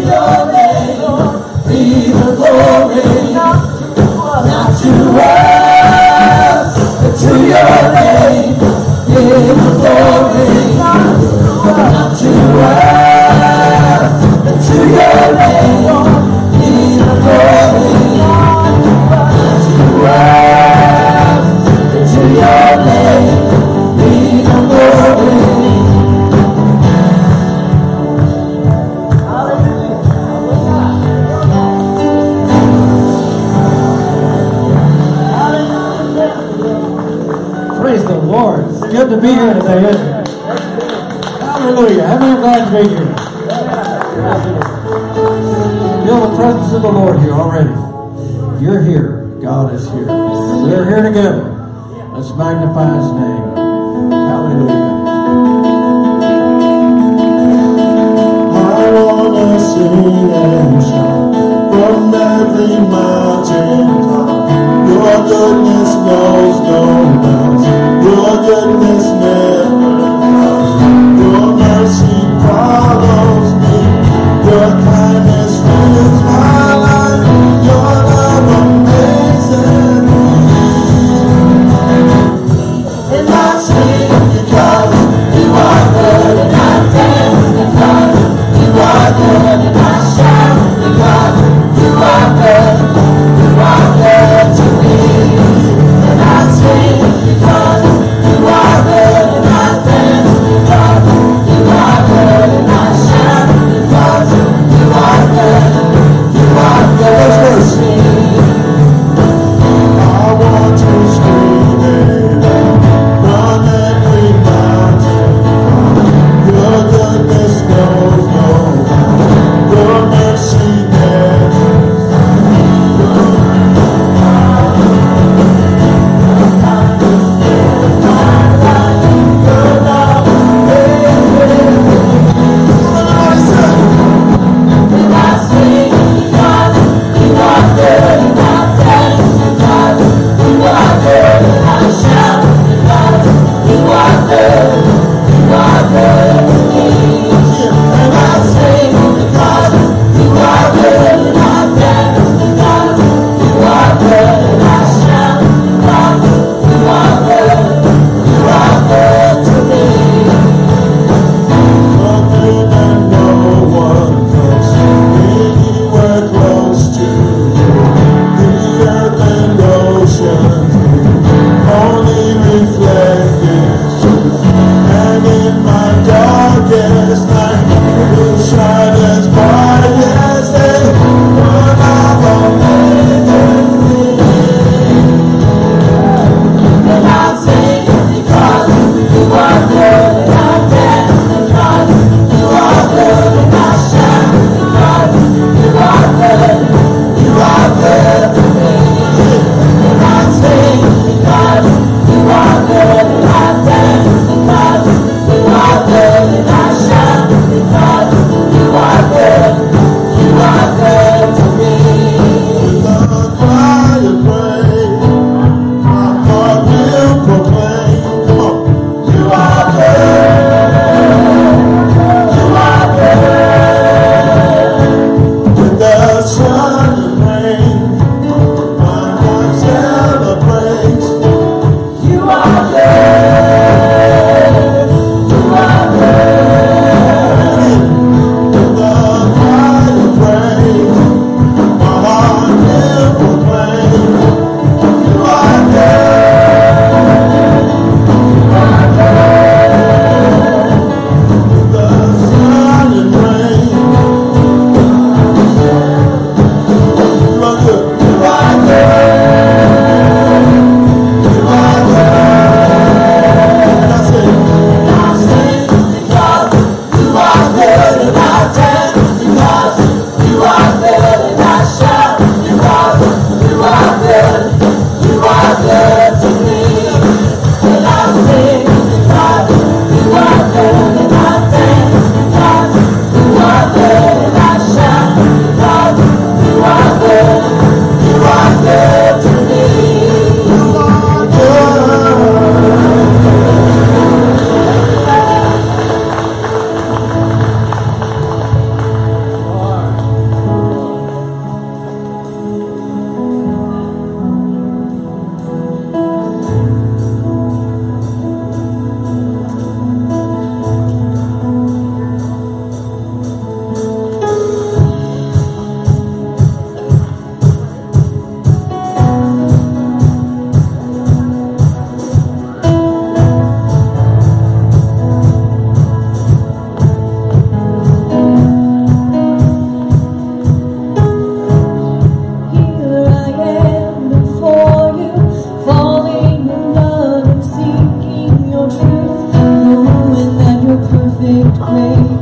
your name be the glory. Not to us, presence of the Lord here already. You're here. God is here. We're here together. Let's magnify His name. Hallelujah. I wanna sing and shout from every mountain top. Your goodness knows no bounds. Your goodness never love. Perfect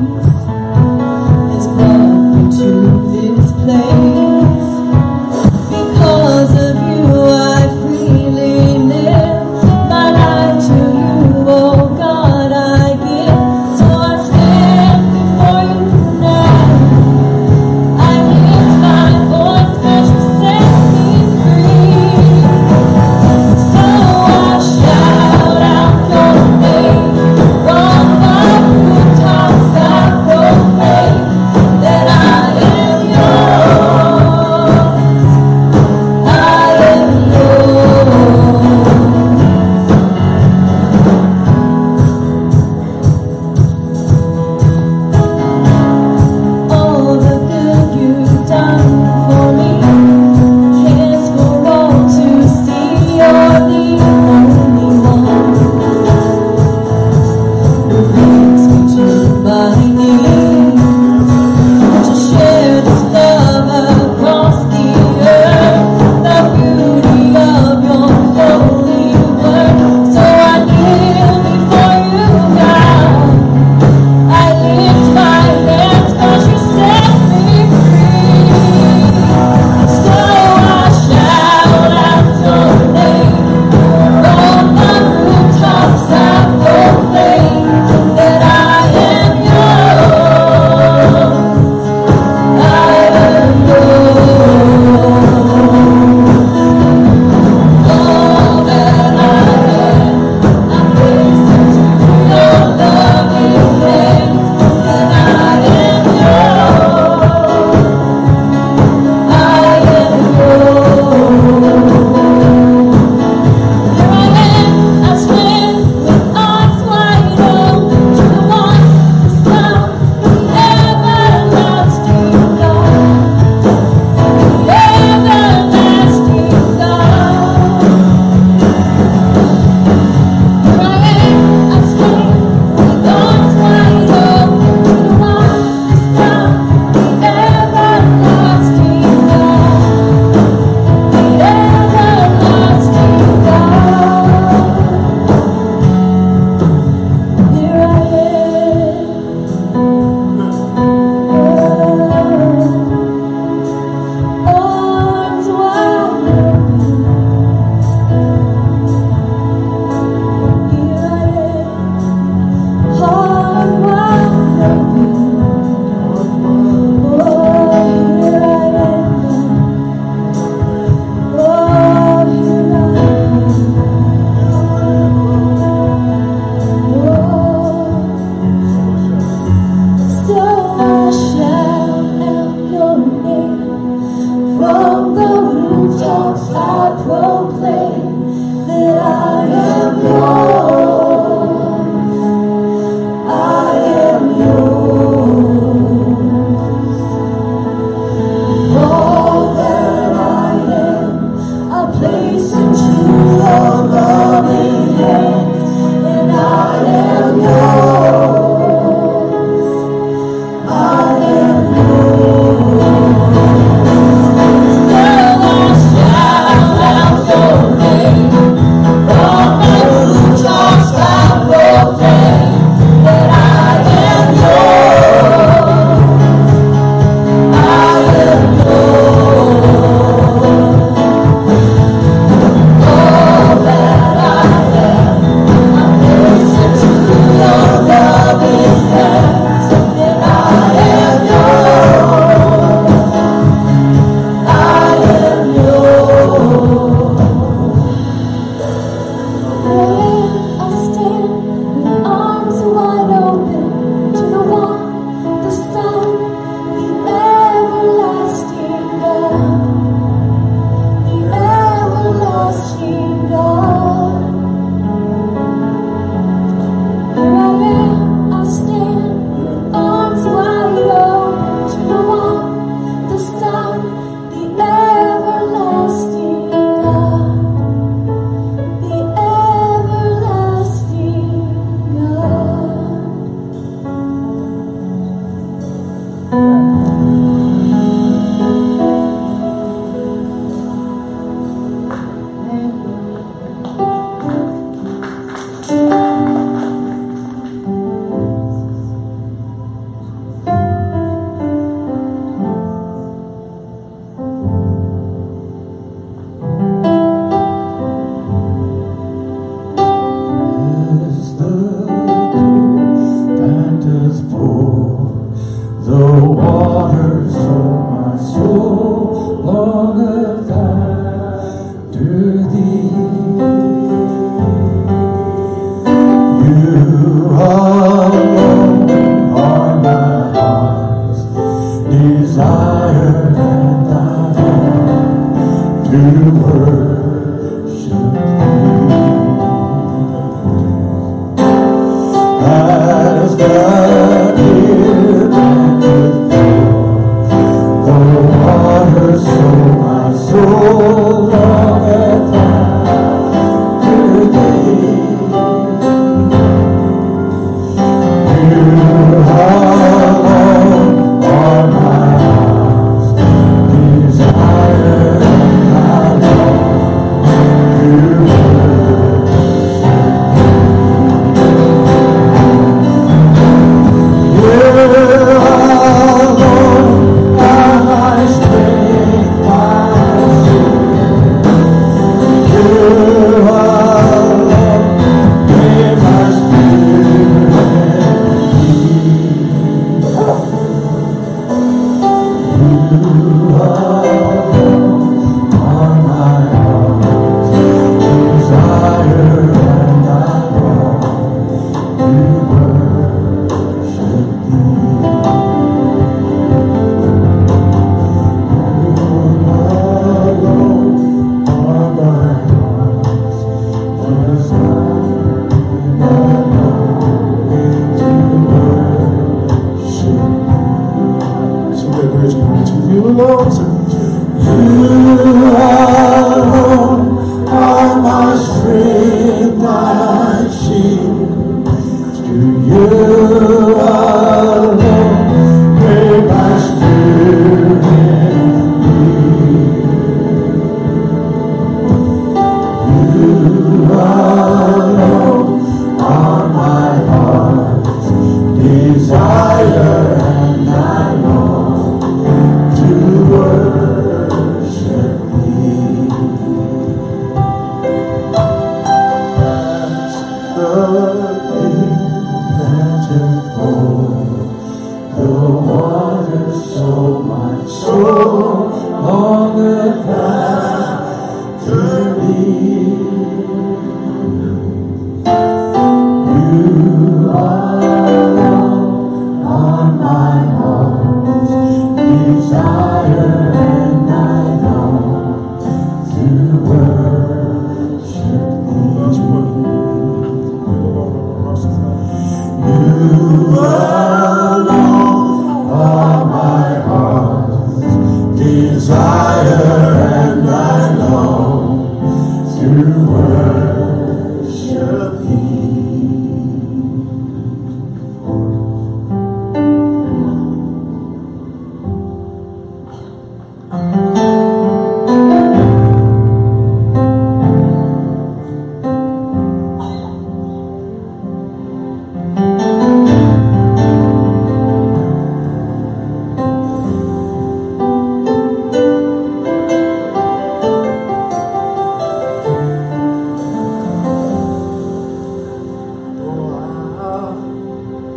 has done.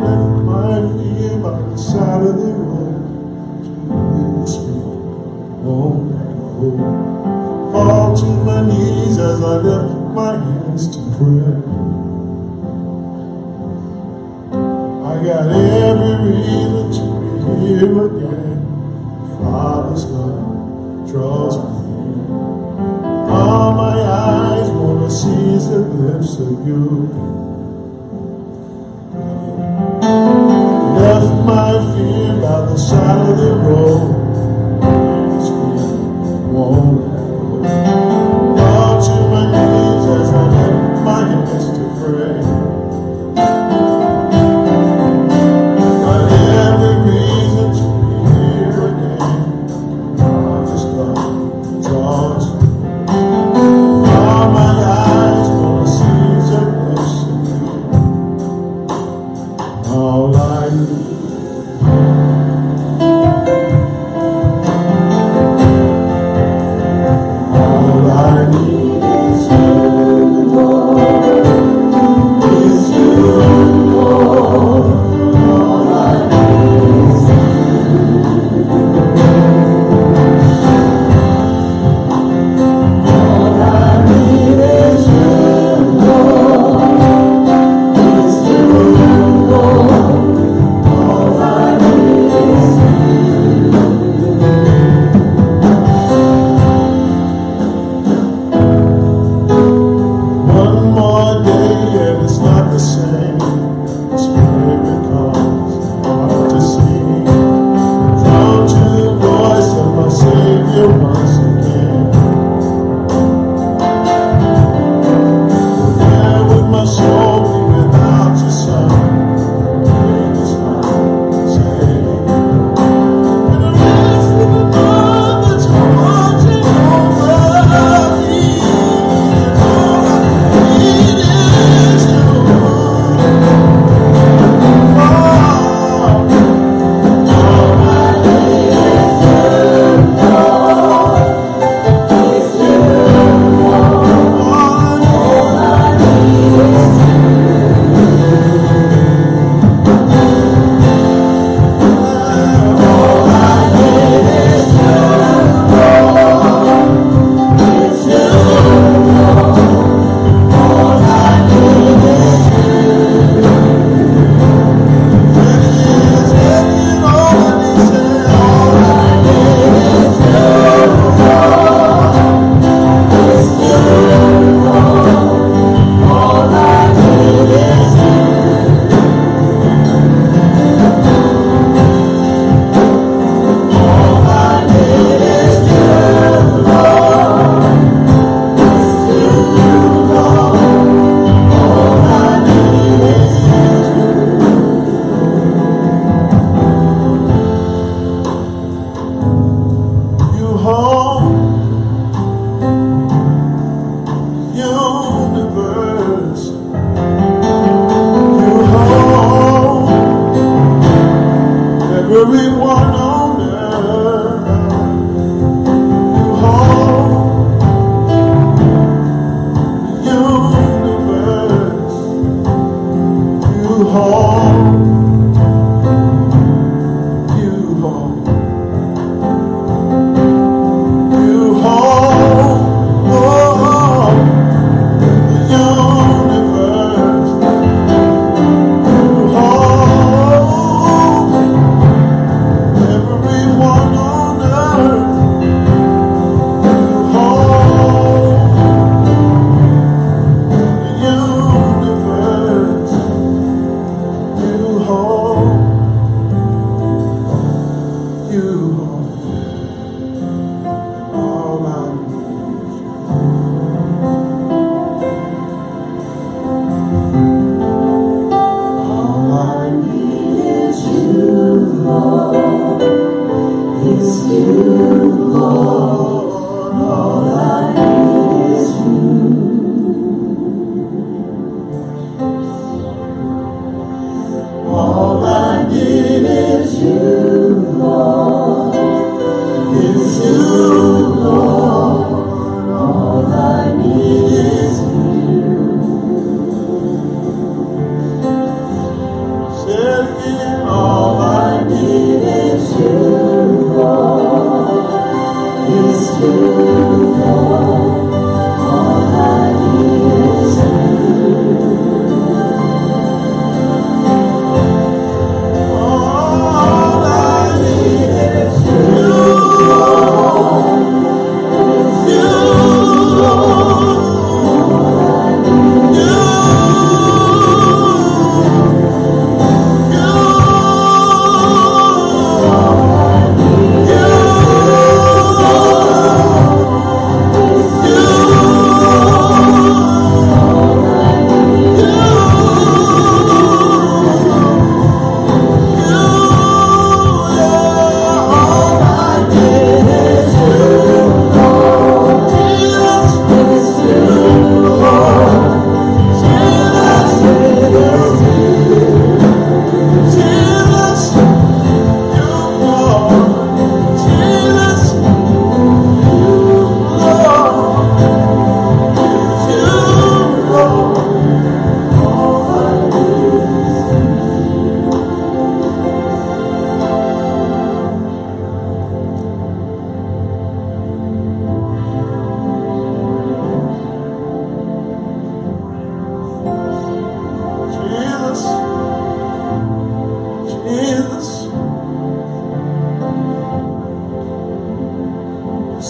Left right here by the side of the road. It was long ago. Fall to my knees as I lift my hands to pray. I got every reason to be here again. Father's love draws me near. All my eyes wanna see a glimpse of you. the side of the road.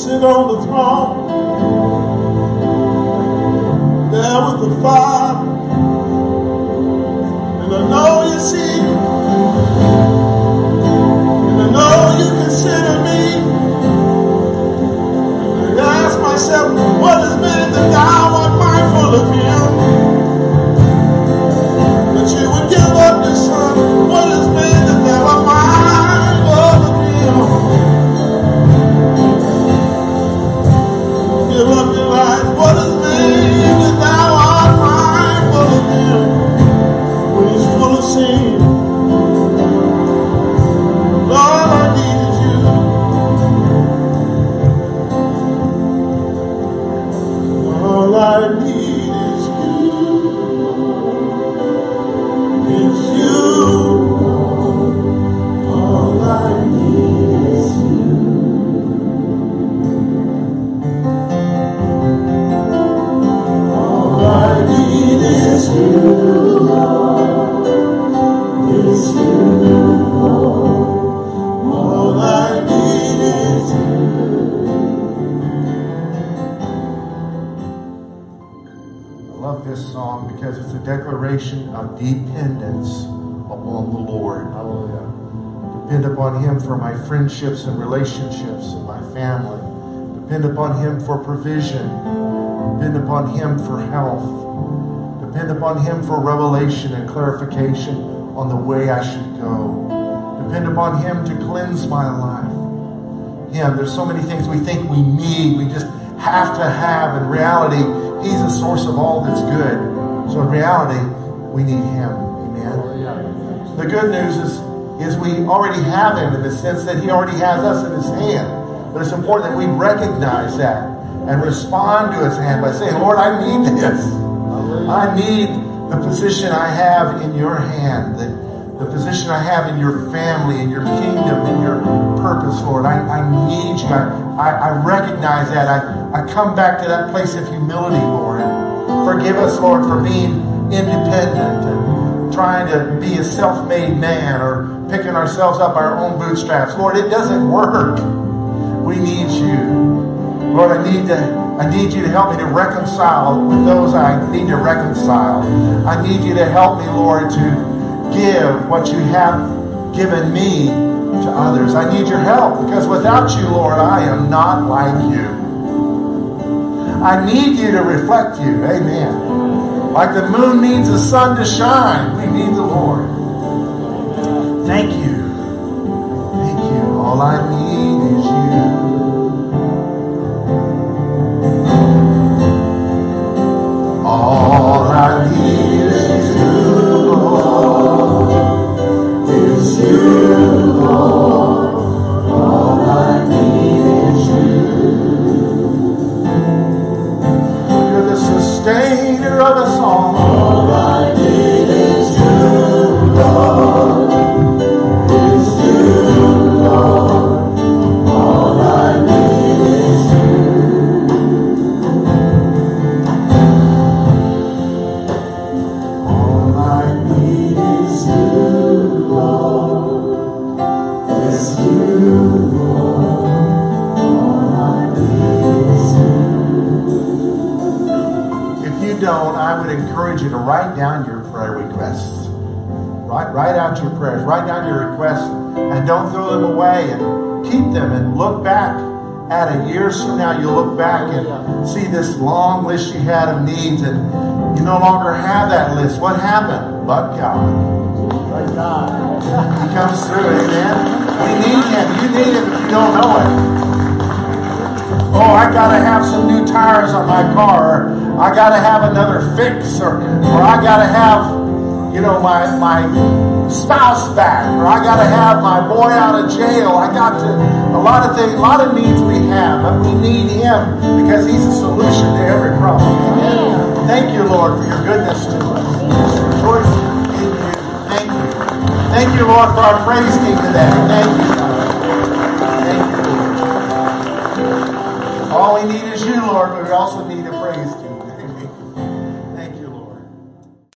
Sit on the throne, there with the Father, and I know you see, and I know you consider me. And I ask myself, what has been that thou art mindful of him? Friendships and relationships and my family. Depend upon Him for provision. Depend upon Him for health. Depend upon Him for revelation and clarification on the way I should go. Depend upon Him to cleanse my life. Him. There's so many things we think we need, we just have to have. In reality, He's the source of all that's good. So in reality, we need Him. Amen. Oh, the good news is is we already have him in the sense that he already has us in his hand. But it's important that we recognize that and respond to his hand by saying, Lord, I need this. I need the position I have in your hand, the, the position I have in your family, in your kingdom, in your purpose, Lord. I, I need you. I, I, I recognize that. I, I come back to that place of humility, Lord. Forgive us, Lord, for being independent and trying to be a self-made man or picking ourselves up our own bootstraps. Lord, it doesn't work. We need you. Lord, I need to I need you to help me to reconcile with those I need to reconcile. I need you to help me, Lord, to give what you have given me to others. I need your help because without you, Lord, I am not like you. I need you to reflect you. Amen. Like the moon needs the sun to shine, we need the Lord. Thank you. Thank you. All I need is you. All I need years from now. You'll look back and see this long list you had of needs and you no longer have that list. What happened? But God. But God. He comes through, amen. We need him. You need him if you don't know it. Oh, I gotta have some new tires on my car. Or I gotta have another fix, or or I gotta have, you know, my my spouse back, or I gotta have my boy out of jail. I got to a lot of things, a lot of needs we have, but we need him because he's the solution to every problem. Thank you, Lord, for your goodness to us. Rejoice in you. Thank you. Thank you, Lord, for our praise team today. Thank you. Thank you, Lord. All we need is you, Lord, but we also need a praise team.